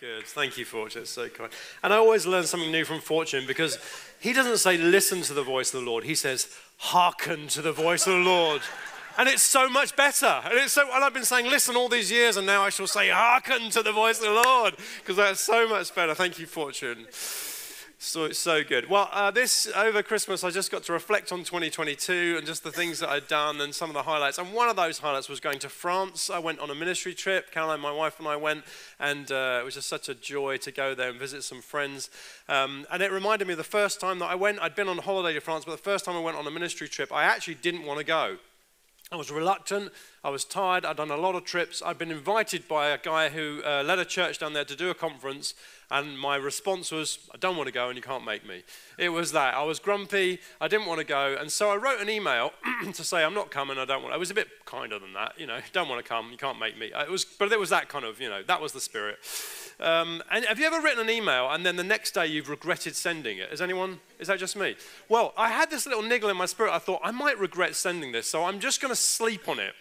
good. Thank you, Fortune. It's so kind. And I always learn something new from Fortune because he doesn't say, listen to the voice of the Lord. He says, hearken to the voice of the Lord. And it's so much better. And, it's so, and I've been saying, listen all these years, and now I shall say, hearken to the voice of the Lord, because that's so much better. Thank you, Fortune. So so good. Well, uh, this over Christmas, I just got to reflect on 2022 and just the things that I'd done and some of the highlights. And one of those highlights was going to France. I went on a ministry trip. Caroline, my wife, and I went, and uh, it was just such a joy to go there and visit some friends. Um, and it reminded me the first time that I went. I'd been on holiday to France, but the first time I went on a ministry trip, I actually didn't want to go. I was reluctant. I was tired. I'd done a lot of trips. I'd been invited by a guy who uh, led a church down there to do a conference, and my response was, I don't want to go and you can't make me. It was that. I was grumpy. I didn't want to go. And so I wrote an email to say, I'm not coming. I don't want. I was a bit kinder than that. You know, don't want to come. You can't make me. It was, but it was that kind of, you know, that was the spirit. Um, and have you ever written an email and then the next day you've regretted sending it? Is anyone, is that just me? Well, I had this little niggle in my spirit. I thought, I might regret sending this. So I'm just going to sleep on it.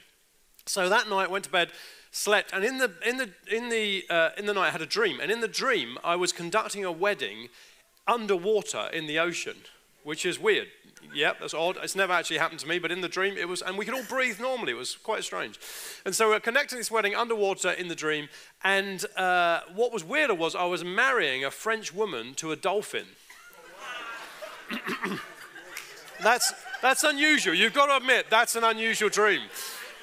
So that night, went to bed slept, and in the, in the, in the, uh, in the night I had a dream. And in the dream, I was conducting a wedding underwater in the ocean, which is weird. Yep, that's odd. It's never actually happened to me, but in the dream it was, and we could all breathe normally. It was quite strange. And so we're connecting this wedding underwater in the dream, and uh, what was weirder was I was marrying a French woman to a dolphin. that's, that's unusual. You've got to admit, that's an unusual dream.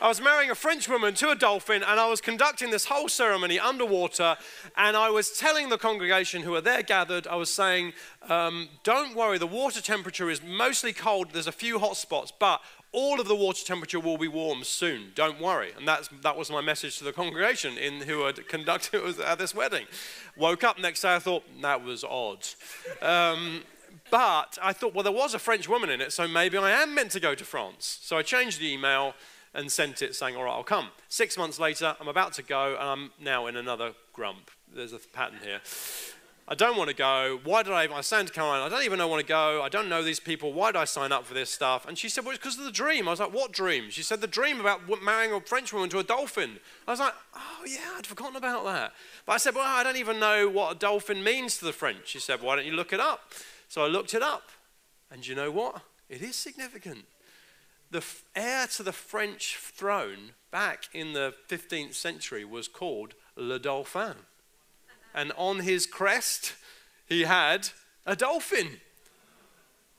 I was marrying a French woman to a dolphin, and I was conducting this whole ceremony underwater. And I was telling the congregation who were there gathered, I was saying, um, Don't worry, the water temperature is mostly cold. There's a few hot spots, but all of the water temperature will be warm soon. Don't worry. And that's, that was my message to the congregation in, who had conducted at this wedding. Woke up next day, I thought, that was odd. Um, but I thought, well, there was a French woman in it, so maybe I am meant to go to France. So I changed the email and sent it saying, All right, I'll come. Six months later, I'm about to go, and I'm now in another grump. There's a pattern here. I don't want to go. Why did I? I signed to Caroline. I don't even know want to go. I don't know these people. Why did I sign up for this stuff? And she said, Well, it's because of the dream. I was like, What dream? She said, The dream about marrying a French woman to a dolphin. I was like, Oh, yeah, I'd forgotten about that. But I said, Well, I don't even know what a dolphin means to the French. She said, Why don't you look it up? So I looked it up. And you know what? It is significant the heir to the French throne back in the 15th century was called Le Dauphin. And on his crest, he had a dolphin.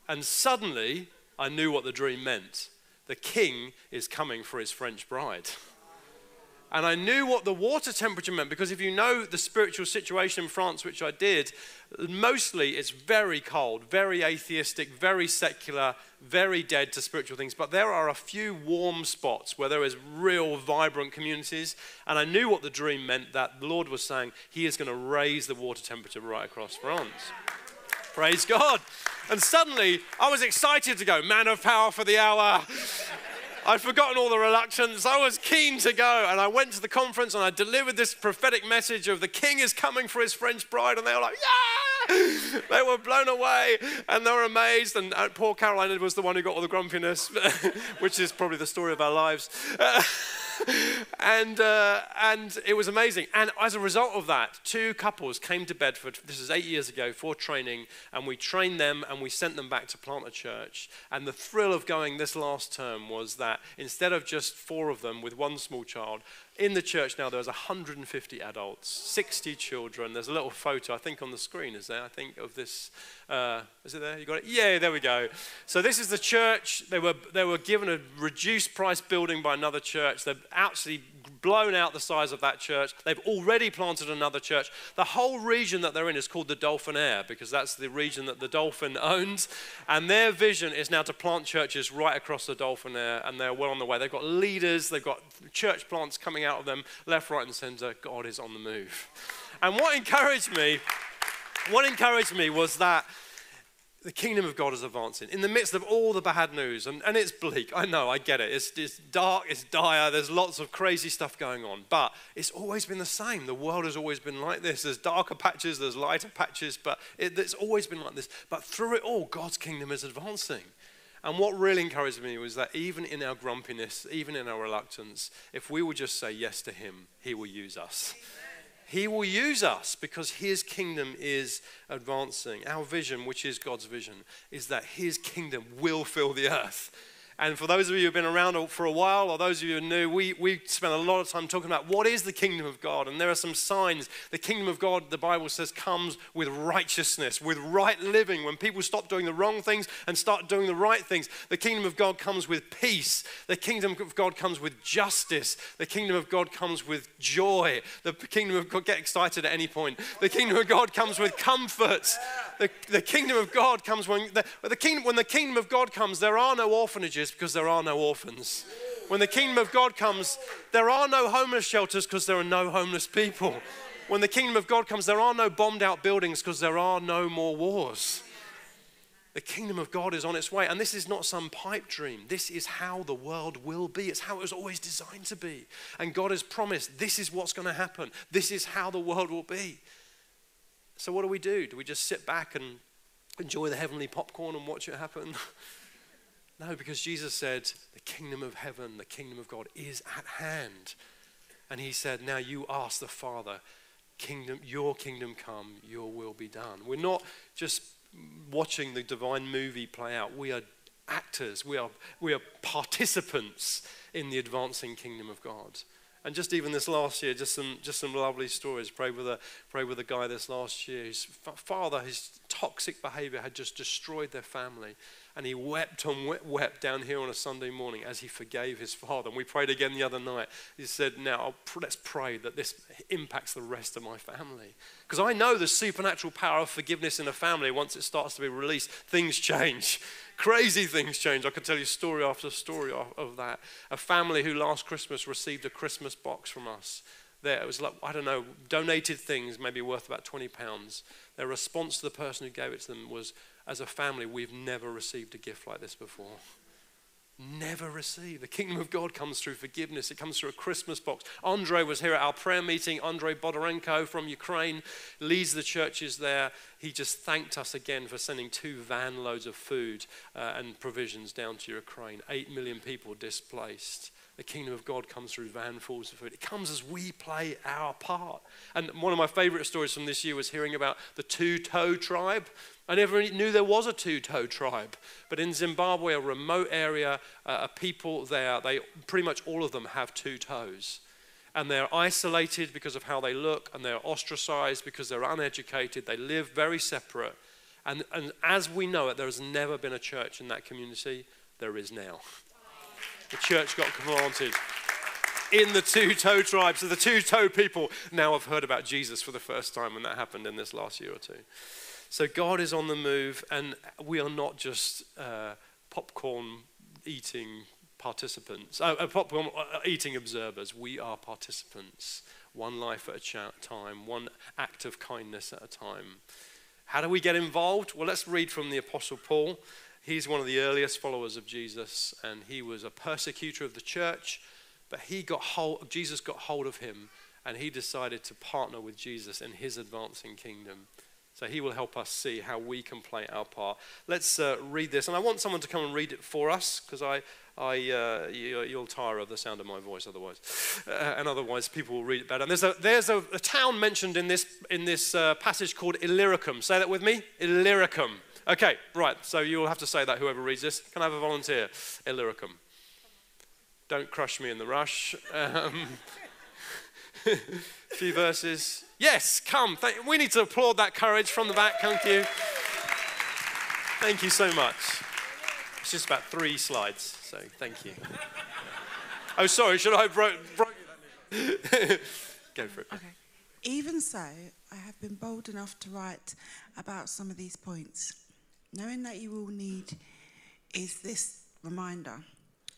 And suddenly, I knew what the dream meant. The king is coming for his French bride. And I knew what the water temperature meant because if you know the spiritual situation in France, which I did, mostly it's very cold, very atheistic, very secular, very dead to spiritual things. But there are a few warm spots where there is real vibrant communities. And I knew what the dream meant that the Lord was saying, He is going to raise the water temperature right across France. Praise God. And suddenly I was excited to go, man of power for the hour. I'd forgotten all the reluctance. I was keen to go. And I went to the conference and I delivered this prophetic message of the king is coming for his French bride. And they were like, yeah! They were blown away and they were amazed. And uh, poor Caroline was the one who got all the grumpiness, which is probably the story of our lives. and, uh, and it was amazing. And as a result of that, two couples came to Bedford. This is eight years ago for training, and we trained them and we sent them back to plant a church. And the thrill of going this last term was that instead of just four of them with one small child, in the church now there's 150 adults 60 children there's a little photo i think on the screen is there i think of this uh, is it there you got it yeah there we go so this is the church they were they were given a reduced price building by another church they've actually blown out the size of that church. They've already planted another church. The whole region that they're in is called the Dauphiné because that's the region that the dolphin owns. And their vision is now to plant churches right across the Dauphiné, and they're well on the way. They've got leaders, they've got church plants coming out of them left, right, and center. God is on the move. And what encouraged me, what encouraged me was that the kingdom of God is advancing in the midst of all the bad news. And, and it's bleak. I know, I get it. It's, it's dark, it's dire, there's lots of crazy stuff going on. But it's always been the same. The world has always been like this. There's darker patches, there's lighter patches, but it, it's always been like this. But through it all, God's kingdom is advancing. And what really encouraged me was that even in our grumpiness, even in our reluctance, if we will just say yes to Him, He will use us. He will use us because His kingdom is advancing. Our vision, which is God's vision, is that His kingdom will fill the earth. And for those of you who've been around for a while, or those of you who are new, we, we spend a lot of time talking about what is the kingdom of God. And there are some signs. The kingdom of God, the Bible says, comes with righteousness, with right living. When people stop doing the wrong things and start doing the right things, the kingdom of God comes with peace. The kingdom of God comes with justice. The kingdom of God comes with joy. The kingdom of God, get excited at any point. The kingdom of God comes with comfort. The, the kingdom of God comes when the, the kingdom, when the kingdom of God comes, there are no orphanages because there are no orphans. When the kingdom of God comes, there are no homeless shelters because there are no homeless people. When the kingdom of God comes, there are no bombed out buildings because there are no more wars. The kingdom of God is on its way. And this is not some pipe dream. This is how the world will be. It's how it was always designed to be. And God has promised this is what's going to happen. This is how the world will be. So, what do we do? Do we just sit back and enjoy the heavenly popcorn and watch it happen? no, because Jesus said, The kingdom of heaven, the kingdom of God is at hand. And he said, Now you ask the Father, kingdom, your kingdom come, your will be done. We're not just watching the divine movie play out. We are actors, we are, we are participants in the advancing kingdom of God. And just even this last year, just some, just some lovely stories. Prayed with, a, prayed with a guy this last year. His father, his toxic behavior had just destroyed their family. And he wept and wept down here on a Sunday morning as he forgave his father. And we prayed again the other night. He said, Now let's pray that this impacts the rest of my family. Because I know the supernatural power of forgiveness in a family, once it starts to be released, things change. Crazy things change. I could tell you story after story of, that. A family who last Christmas received a Christmas box from us there. It was like, I don't know, donated things, maybe worth about 20 pounds. Their response to the person who gave it to them was, as a family, we've never received a gift like this before. Never receive. The kingdom of God comes through forgiveness. It comes through a Christmas box. Andre was here at our prayer meeting. Andre Bodorenko from Ukraine leads the churches there. He just thanked us again for sending two van loads of food uh, and provisions down to Ukraine. Eight million people displaced the kingdom of God comes through vanfuls of food. It comes as we play our part. And one of my favorite stories from this year was hearing about the two toe tribe. I never knew there was a two toe tribe. But in Zimbabwe, a remote area, uh, a people there, they pretty much all of them have two toes. And they're isolated because of how they look, and they're ostracized because they're uneducated. They live very separate. And, and as we know it, there has never been a church in that community. There is now the church got planted in the two toe tribes. So the two toe people now have heard about Jesus for the first time, and that happened in this last year or two. So God is on the move, and we are not just uh, popcorn eating participants, uh, uh popcorn uh, eating observers. We are participants, one life at a time, one act of kindness at a time. How do we get involved? Well, let's read from the Apostle Paul. He's one of the earliest followers of Jesus, and he was a persecutor of the church. But he got hold, Jesus got hold of him, and he decided to partner with Jesus in his advancing kingdom. So he will help us see how we can play our part. Let's uh, read this, and I want someone to come and read it for us because I, I, uh, you, will tire of the sound of my voice otherwise, uh, and otherwise people will read it better. And there's a, there's a, a town mentioned in this in this uh, passage called Illyricum. Say that with me, Illyricum. Okay, right. So you'll have to say that, whoever reads this. Can I have a volunteer? Illyricum. Don't crush me in the rush. Um, a few verses. Yes, come. Thank, we need to applaud that courage from the back. Thank you. Thank you so much. It's just about three slides, so thank you. oh, sorry. Should I broke? Bro- Go for it. Okay. Even so, I have been bold enough to write about some of these points knowing that you will need is this reminder.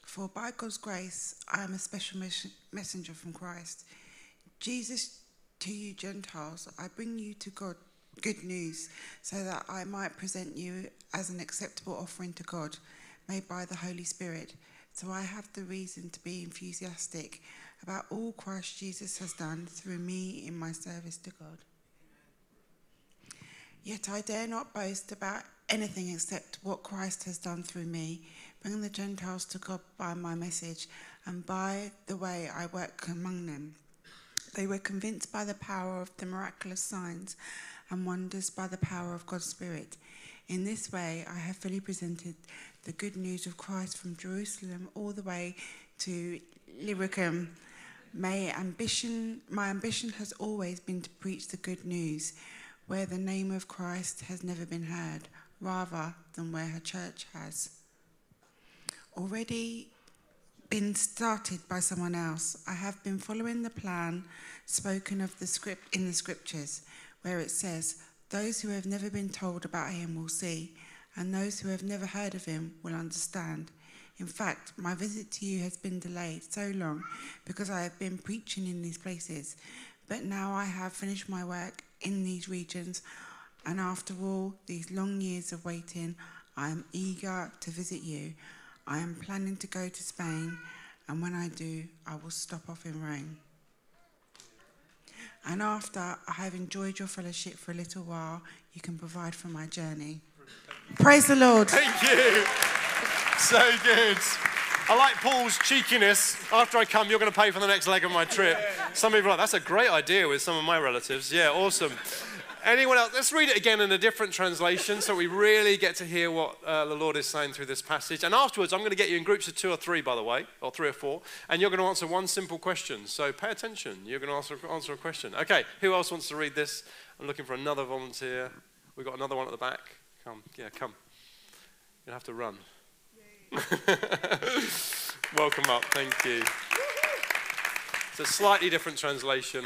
For by God's grace, I am a special messenger from Christ. Jesus, to you Gentiles, I bring you to God good news, so that I might present you as an acceptable offering to God, made by the Holy Spirit. So I have the reason to be enthusiastic about all Christ Jesus has done through me in my service to God. Yet I dare not boast about anything except what Christ has done through me, bringing the Gentiles to God by my message and by the way I work among them. They were convinced by the power of the miraculous signs and wonders by the power of God's Spirit. In this way, I have fully presented the good news of Christ from Jerusalem all the way to Illyricum. My ambition, my ambition has always been to preach the good news where the name of Christ has never been heard, rather than where her church has. Already been started by someone else. I have been following the plan spoken of the script in the scriptures, where it says, "Those who have never been told about him will see, and those who have never heard of him will understand." In fact, my visit to you has been delayed so long because I have been preaching in these places. But now I have finished my work in these regions, and after all these long years of waiting, I am eager to visit you. I am planning to go to Spain, and when I do, I will stop off in Rome. And after I have enjoyed your fellowship for a little while, you can provide for my journey. Praise the Lord. Thank you. So good. I like Paul's cheekiness. After I come, you're going to pay for the next leg of my trip. Some people are like, that's a great idea with some of my relatives. Yeah, awesome. Anyone else? Let's read it again in a different translation so we really get to hear what uh, the Lord is saying through this passage. And afterwards, I'm going to get you in groups of two or three, by the way, or three or four, and you're going to answer one simple question. So pay attention. You're going to answer, answer a question. Okay, who else wants to read this? I'm looking for another volunteer. We've got another one at the back. Come, yeah, come. You'll have to run. Welcome up. Thank you. It's a slightly different translation.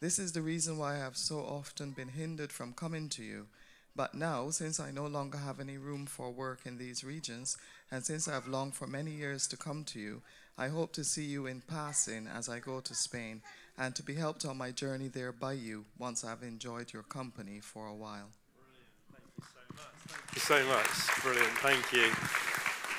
This is the reason why I have so often been hindered from coming to you. But now, since I no longer have any room for work in these regions, and since I have longed for many years to come to you, I hope to see you in passing as I go to Spain, and to be helped on my journey there by you once I have enjoyed your company for a while. Brilliant. Thank you so much. Brilliant. Thank you.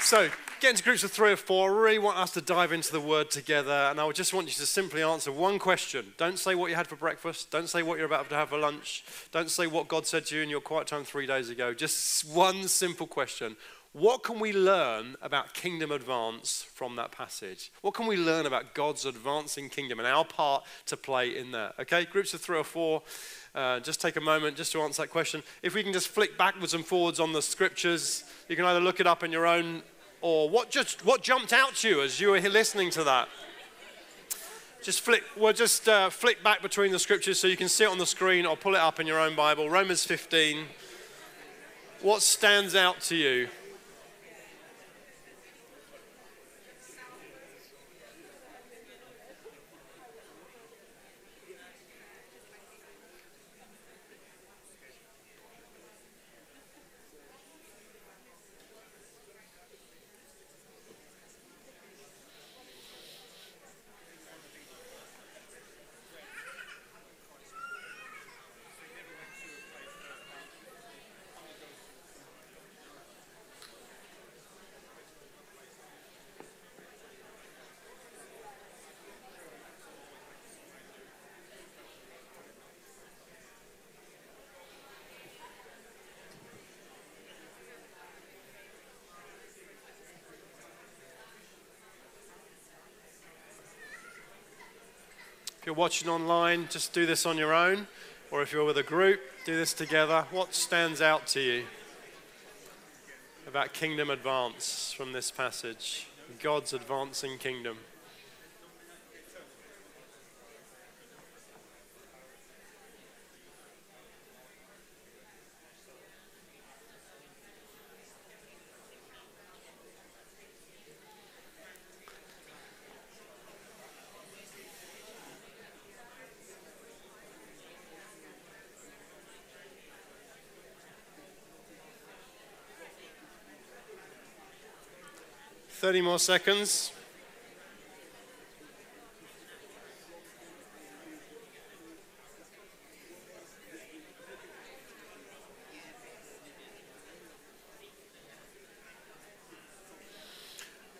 So, get into groups of three or four. I really want us to dive into the word together. And I would just want you to simply answer one question. Don't say what you had for breakfast. Don't say what you're about to have for lunch. Don't say what God said to you in your quiet time three days ago. Just one simple question. What can we learn about kingdom advance from that passage? What can we learn about God's advancing kingdom and our part to play in that? Okay, groups of three or four. Uh, just take a moment just to answer that question. If we can just flick backwards and forwards on the scriptures, you can either look it up in your own or what just what jumped out to you as you were listening to that. Just flick. We'll just uh, flick back between the scriptures so you can see it on the screen or pull it up in your own Bible. Romans 15. What stands out to you? You're watching online, just do this on your own. Or if you're with a group, do this together. What stands out to you about kingdom advance from this passage? God's advancing kingdom. 30 more seconds.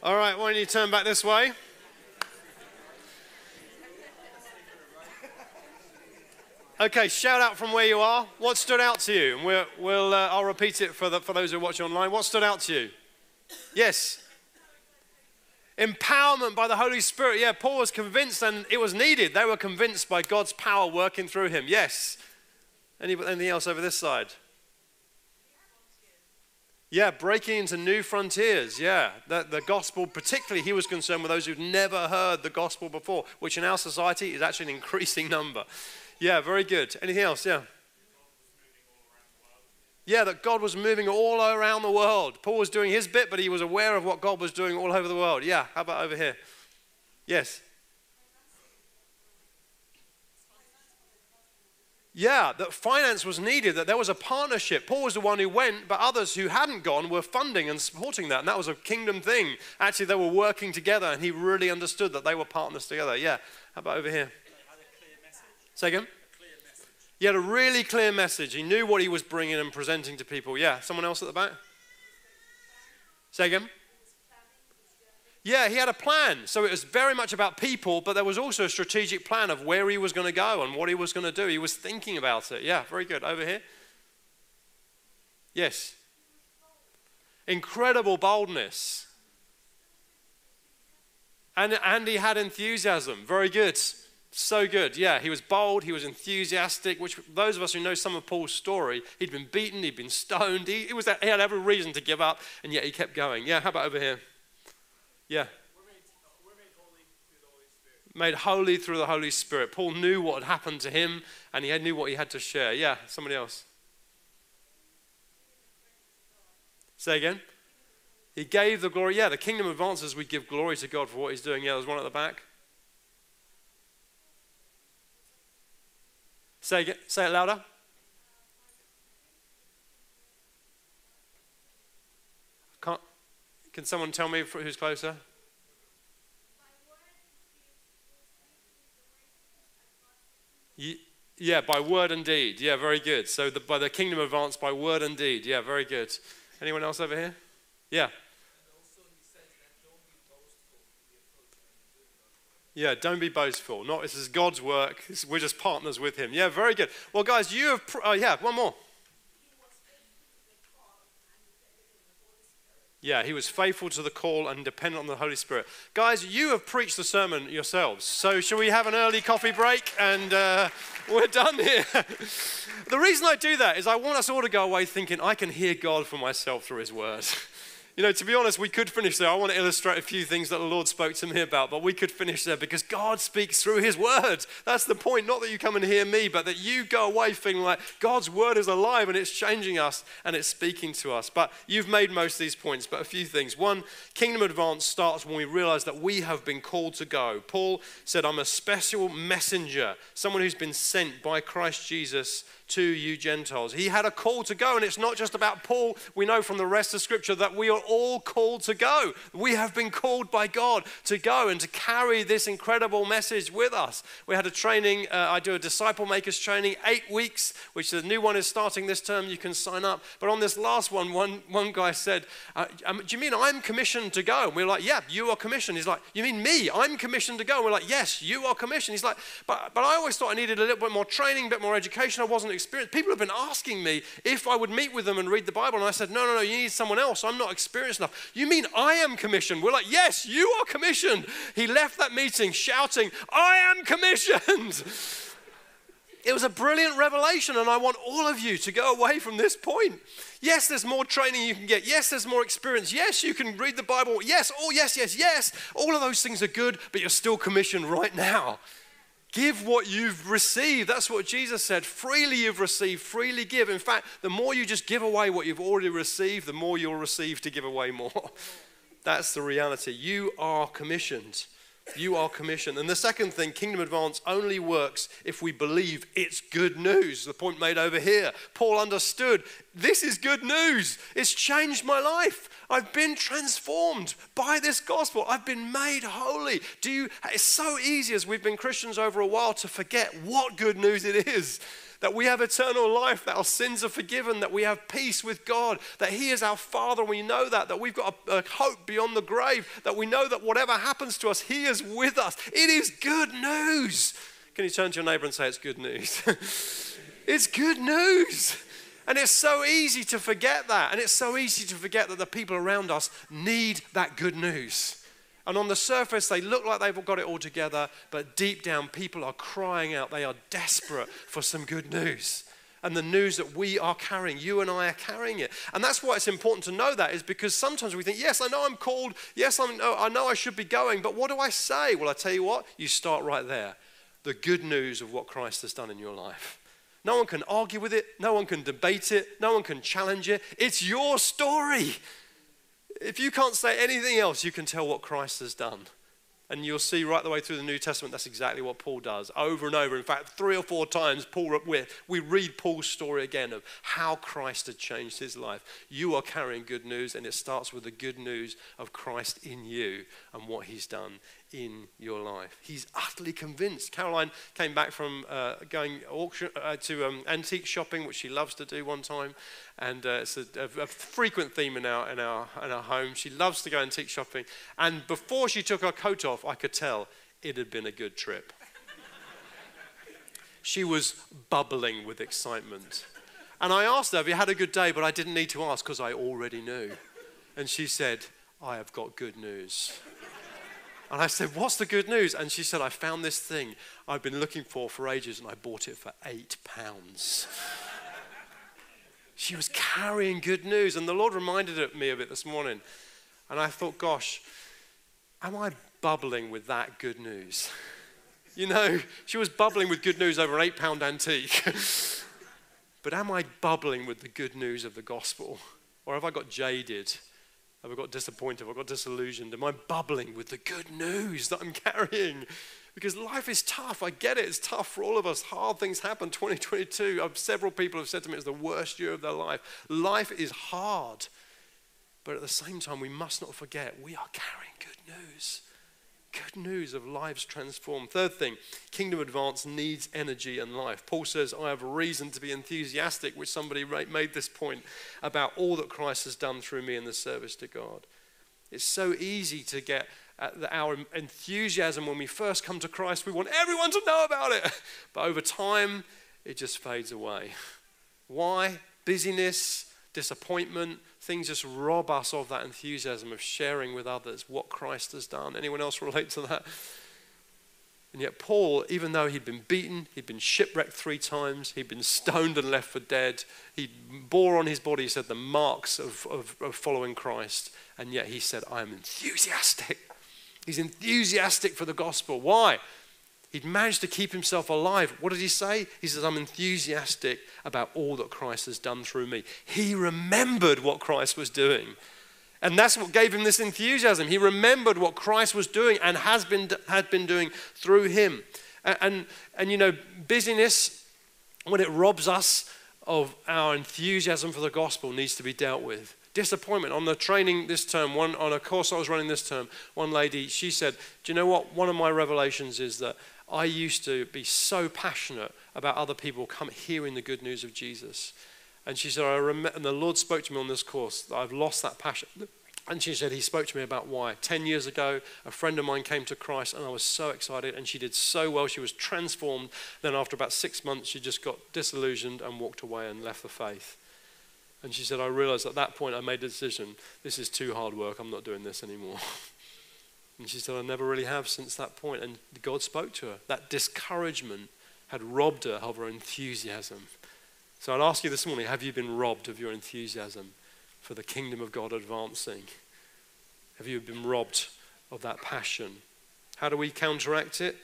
All right, why don't you turn back this way? Okay, shout out from where you are. What stood out to you? And we'll, uh, I'll repeat it for, the, for those who watch online. What stood out to you? Yes. Empowerment by the Holy Spirit. Yeah, Paul was convinced and it was needed. They were convinced by God's power working through him. Yes. anything else over this side? Yeah, breaking into new frontiers. Yeah, the, the gospel, particularly, he was concerned with those who'd never heard the gospel before, which in our society is actually an increasing number. Yeah, very good. Anything else? Yeah. Yeah, that God was moving all around the world. Paul was doing his bit, but he was aware of what God was doing all over the world. Yeah, how about over here? Yes. Yeah, that finance was needed, that there was a partnership. Paul was the one who went, but others who hadn't gone were funding and supporting that. And that was a kingdom thing. Actually, they were working together, and he really understood that they were partners together. Yeah, how about over here? Again? He had a really clear message. He knew what he was bringing and presenting to people. Yeah, someone else at the back? Say again? Yeah, he had a plan. So it was very much about people, but there was also a strategic plan of where he was going to go and what he was going to do. He was thinking about it. Yeah, very good. Over here. Yes. Incredible boldness. And, and he had enthusiasm. Very good. So good. Yeah, he was bold, he was enthusiastic, which those of us who know some of Paul's story, he'd been beaten, he'd been stoned, he, he was, he had every reason to give up, and yet he kept going. Yeah, how about over here? Yeah. Made holy through the Holy Spirit. Paul knew what had happened to him and he knew what he had to share. Yeah, somebody else. Say again. He gave the glory. Yeah, the kingdom advances. We give glory to God for what he's doing. Yeah, there's one at the back. Say, say it louder. Can't, can someone tell me who's closer? Yeah, by word and deed. Yeah, very good. So the, by the kingdom advance by word and deed. Yeah, very good. Anyone else over here? Yeah. Yeah, don't be boastful. Not this is God's work. We're just partners with Him. Yeah, very good. Well, guys, you have. Pr- oh, yeah, one more. Yeah, he was faithful to the call and dependent on the Holy Spirit. Guys, you have preached the sermon yourselves. So, shall we have an early coffee break? And uh, we're done here. the reason I do that is I want us all to go away thinking I can hear God for myself through his word. You know, to be honest, we could finish there. I want to illustrate a few things that the Lord spoke to me about, but we could finish there because God speaks through His Word. That's the point. Not that you come and hear me, but that you go away feeling like God's Word is alive and it's changing us and it's speaking to us. But you've made most of these points, but a few things. One, kingdom advance starts when we realize that we have been called to go. Paul said, I'm a special messenger, someone who's been sent by Christ Jesus to you Gentiles. He had a call to go, and it's not just about Paul. We know from the rest of Scripture that we are all called to go. We have been called by God to go and to carry this incredible message with us. We had a training, uh, I do a disciple makers training, eight weeks, which the new one is starting this term. You can sign up. But on this last one, one, one guy said, uh, um, Do you mean I'm commissioned to go? And we're like, Yeah, you are commissioned. He's like, You mean me? I'm commissioned to go. And we're like, Yes, you are commissioned. He's like, But, but I always thought I needed a little bit more training, a bit more education. I wasn't experience. People have been asking me if I would meet with them and read the Bible. And I said, no, no, no, you need someone else. I'm not experienced enough. You mean I am commissioned? We're like, yes, you are commissioned. He left that meeting shouting, I am commissioned. It was a brilliant revelation, and I want all of you to go away from this point. Yes, there's more training you can get. Yes, there's more experience. Yes, you can read the Bible. Yes, oh, yes, yes, yes. All of those things are good, but you're still commissioned right now. Give what you've received. That's what Jesus said. Freely you've received, freely give. In fact, the more you just give away what you've already received, the more you'll receive to give away more. That's the reality. You are commissioned. You are commissioned. And the second thing, kingdom advance only works if we believe it's good news. The point made over here. Paul understood this is good news. It's changed my life. I've been transformed by this gospel. I've been made holy. Do you it's so easy as we've been Christians over a while to forget what good news it is that we have eternal life, that our sins are forgiven, that we have peace with God, that He is our Father, and we know that, that we've got a, a, hope beyond the grave, that we know that whatever happens to us, He is with us. It is good news. Can you turn to your neighbor and say, It's good news? it's good news. And it's so easy to forget that. And it's so easy to forget that the people around us need that good news. And on the surface, they look like they've got it all together, but deep down, people are crying out. They are desperate for some good news. And the news that we are carrying, you and I are carrying it. And that's why it's important to know that, is because sometimes we think, yes, I know I'm called. Yes, I'm, oh, I know I should be going, but what do I say? Well, I tell you what, you start right there. The good news of what Christ has done in your life. No one can argue with it, no one can debate it, no one can challenge it. It's your story if you can't say anything else, you can tell what Christ has done. And you'll see right the way through the New Testament, that's exactly what Paul does over and over. In fact, three or four times, Paul, we read Paul's story again of how Christ had changed his life. You are carrying good news, and it starts with the good news of Christ in you and what he's done in your life. He's utterly convinced. Caroline came back from uh, going auction, uh, to um, antique shopping, which she loves to do one time, and uh, it's a, a, a, frequent theme in our, in, our, in our home. She loves to go antique shopping, and before she took her coat off, I could tell it had been a good trip. she was bubbling with excitement. And I asked her, Have you had a good day? But I didn't need to ask because I already knew. And she said, I have got good news. And I said, What's the good news? And she said, I found this thing I've been looking for for ages and I bought it for eight pounds. she was carrying good news. And the Lord reminded me of it this morning. And I thought, Gosh, am I bubbling with that good news? You know, she was bubbling with good news over an eight pound antique. but am I bubbling with the good news of the gospel? Or have I got jaded? Have I got disappointed? Have I got disillusioned? Am I bubbling with the good news that I'm carrying? Because life is tough. I get it. It's tough for all of us. Hard things happen. 2022, I've, several people have said to me it's the worst year of their life. Life is hard. But at the same time, we must not forget we are carrying good news. Good news of lives transformed. Third thing, kingdom advance needs energy and life. Paul says, I have reason to be enthusiastic, which somebody made this point about all that Christ has done through me in the service to God. It's so easy to get our enthusiasm when we first come to Christ. We want everyone to know about it. But over time, it just fades away. Why? Busyness, disappointment, things just rob us of that enthusiasm of sharing with others what Christ has done. Anyone else relate to that? And yet, Paul, even though he'd been beaten, he'd been shipwrecked three times, he'd been stoned and left for dead, he bore on his body, he said, the marks of, of, of following Christ. And yet he said, I am enthusiastic. He's enthusiastic for the gospel. Why? He'd managed to keep himself alive. What did he say? He says, I'm enthusiastic about all that Christ has done through me. He remembered what Christ was doing. And that's what gave him this enthusiasm. He remembered what Christ was doing and has been, had been doing through him. And, and, and you know, busyness, when it robs us of our enthusiasm for the gospel, needs to be dealt with disappointment on the training this term one on a course i was running this term one lady she said do you know what one of my revelations is that I used to be so passionate about other people come hearing the good news of Jesus. And she said, I remember, and the Lord spoke to me on this course I've lost that passion. And she said, He spoke to me about why. Ten years ago, a friend of mine came to Christ, and I was so excited, and she did so well. She was transformed. Then, after about six months, she just got disillusioned and walked away and left the faith. And she said, I realized at that point I made a decision this is too hard work. I'm not doing this anymore. And she said, I never really have since that point. And God spoke to her. That discouragement had robbed her of her enthusiasm. So I'd ask you this morning have you been robbed of your enthusiasm for the kingdom of God advancing? Have you been robbed of that passion? How do we counteract it?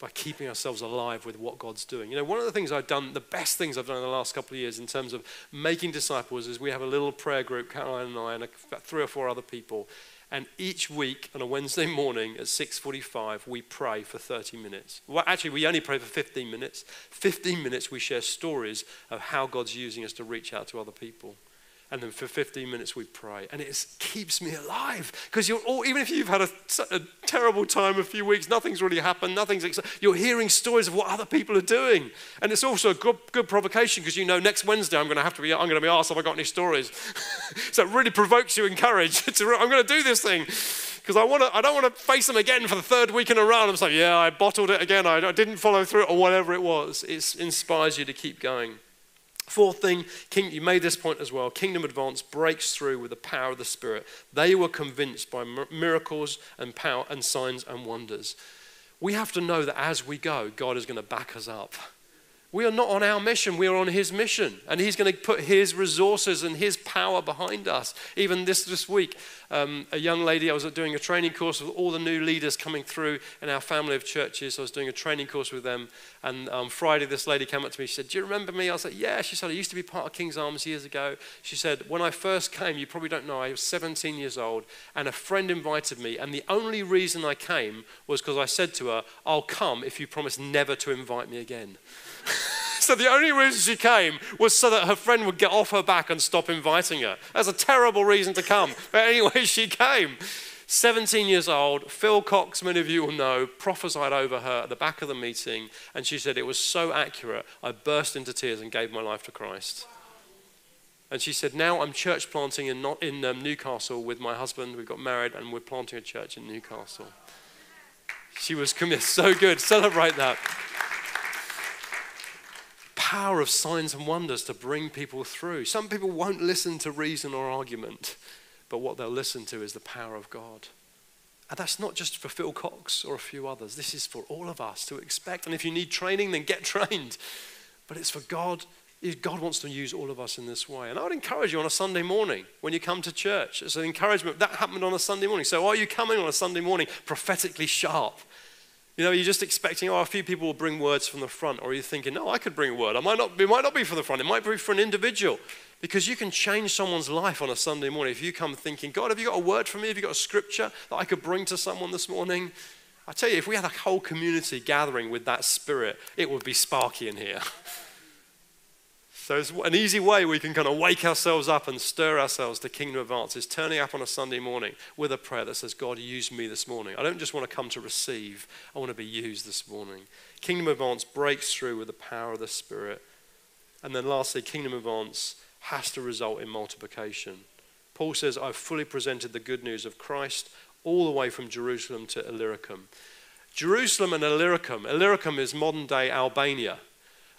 By keeping ourselves alive with what God's doing. You know, one of the things I've done, the best things I've done in the last couple of years in terms of making disciples is we have a little prayer group, Caroline and I, and about three or four other people, And each week on a Wednesday morning at 6:45, we pray for 30 minutes. Well, actually, we only pray for 15 minutes. 15 minutes we share stories of how God's using us to reach out to other people and then for 15 minutes we pray and it keeps me alive because you're all even if you've had a, a, terrible time a few weeks nothing's really happened nothing's you're hearing stories of what other people are doing and it's also a good, good provocation because you know next wednesday i'm going to have to be i'm going to be asked have i got any stories so it really provokes you and courage to, i'm going to do this thing because I, wanna, I don't want to face them again for the third week in a row. I'm like, yeah, I bottled it again. I, I didn't follow through or whatever it was. It inspires you to keep going. Fourth thing, King, you made this point as well. Kingdom Advance breaks through with the power of the Spirit. They were convinced by miracles and power and signs and wonders. We have to know that as we go, God is going to back us up. We are not on our mission, we are on His mission. And He's going to put His resources and His power behind us. Even this, this week, um, a young lady, I was doing a training course with all the new leaders coming through in our family of churches. I was doing a training course with them. And um, Friday, this lady came up to me. She said, Do you remember me? I like, Yeah. She said, I used to be part of King's Arms years ago. She said, When I first came, you probably don't know, I was 17 years old. And a friend invited me. And the only reason I came was because I said to her, I'll come if you promise never to invite me again. so the only reason she came was so that her friend would get off her back and stop inviting her. That's a terrible reason to come. But anyway, she came. 17 years old, Phil Cox, many of you will know, prophesied over her at the back of the meeting, and she said it was so accurate, I burst into tears and gave my life to Christ. And she said, Now I'm church planting in, not in um, Newcastle with my husband. We got married and we're planting a church in Newcastle. She was committed. So good. Celebrate that power of signs and wonders to bring people through. Some people won't listen to reason or argument, but what they'll listen to is the power of God. And that's not just for Phil Cox or a few others. This is for all of us to expect. And if you need training, then get trained. But it's for God. God wants to use all of us in this way. And I would encourage you on a Sunday morning when you come to church. It's an encouragement. That happened on a Sunday morning. So are you coming on a Sunday morning prophetically sharp? You know, you're just expecting, oh, a few people will bring words from the front, or you're thinking, no, I could bring a word. I might not, it might not be for the front, it might be for an individual. Because you can change someone's life on a Sunday morning. If you come thinking, God, have you got a word for me? Have you got a scripture that I could bring to someone this morning? I tell you, if we had a whole community gathering with that spirit, it would be sparky in here. So it's an easy way we can kind of wake ourselves up and stir ourselves to kingdom advance is turning up on a Sunday morning with a prayer that says, God, use me this morning. I don't just want to come to receive, I want to be used this morning. Kingdom advance breaks through with the power of the Spirit. And then lastly, kingdom advance has to result in multiplication. Paul says, I've fully presented the good news of Christ all the way from Jerusalem to Illyricum. Jerusalem and Illyricum, Illyricum is modern day Albania.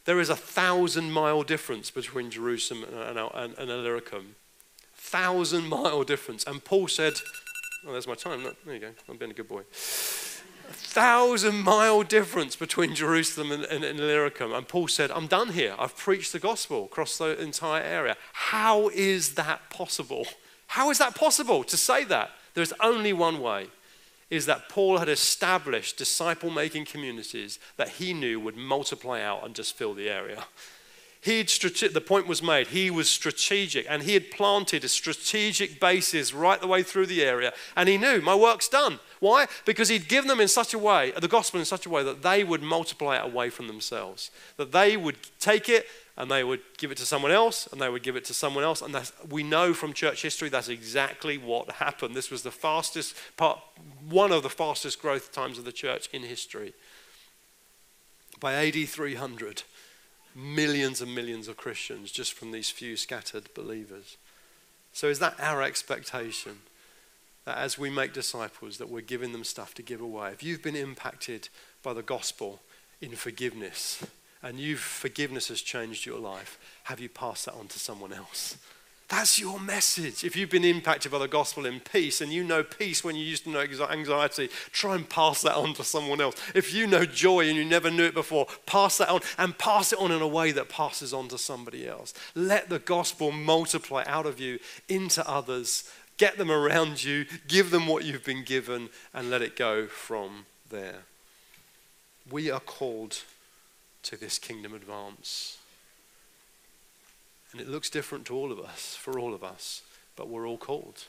There is a thousand mile difference between Jerusalem and, and, and Illyricum. Thousand mile difference. And Paul said, Oh, there's my time. There you go. I'm being a good boy. A thousand mile difference between Jerusalem and, and, and Illyricum. And Paul said, I'm done here. I've preached the gospel across the entire area. How is that possible? How is that possible to say that? There's only one way is that Paul had established disciple making communities that he knew would multiply out and just fill the area. He'd the point was made, he was strategic and he had planted a strategic basis right the way through the area. And he knew my work's done. Why? Because he'd given them in such a way, the gospel in such a way that they would multiply it away from themselves, that they would take it and they would give it to someone else, and they would give it to someone else. And we know from church history that's exactly what happened. This was the fastest part, one of the fastest growth times of the church in history. By AD 300, millions and millions of Christians just from these few scattered believers. So is that our expectation? That as we make disciples, that we're giving them stuff to give away. If you've been impacted by the gospel in forgiveness, and you've forgiveness has changed your life, have you passed that on to someone else? That's your message. If you've been impacted by the gospel in peace and you know peace when you used to know anxiety, try and pass that on to someone else. If you know joy and you never knew it before, pass that on and pass it on in a way that passes on to somebody else. Let the gospel multiply out of you into others. Get them around you, give them what you've been given, and let it go from there. We are called to this kingdom advance. And it looks different to all of us, for all of us, but we're all called.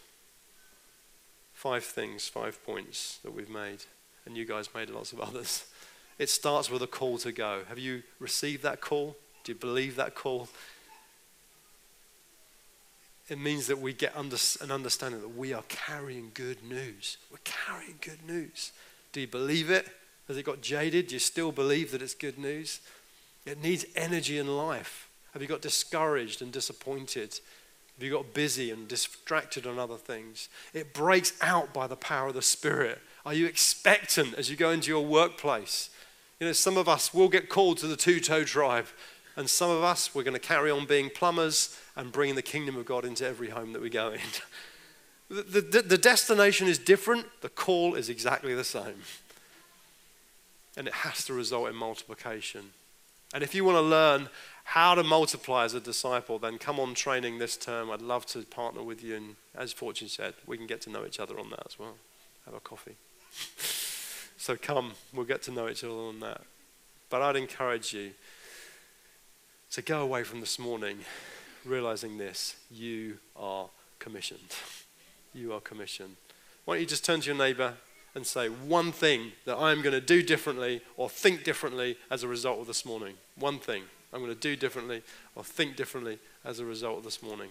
Five things, five points that we've made, and you guys made lots of others. It starts with a call to go. Have you received that call? Do you believe that call? It means that we get under, an understanding that we are carrying good news. We're carrying good news. Do you believe it? Has it got jaded? Do you still believe that it's good news? It needs energy and life. Have you got discouraged and disappointed? Have you got busy and distracted on other things? It breaks out by the power of the Spirit. Are you expectant as you go into your workplace? You know, some of us will get called to the two toe tribe, and some of us, we're going to carry on being plumbers and bringing the kingdom of God into every home that we go in. the, the, the destination is different, the call is exactly the same. And it has to result in multiplication. And if you want to learn how to multiply as a disciple, then come on training this term. I'd love to partner with you. And as Fortune said, we can get to know each other on that as well. Have a coffee. so come, we'll get to know each other on that. But I'd encourage you to go away from this morning realizing this you are commissioned. You are commissioned. Why don't you just turn to your neighbor and say one thing that I'm going to do differently or think differently as a result of this morning? One thing I'm going to do differently or think differently as a result of this morning.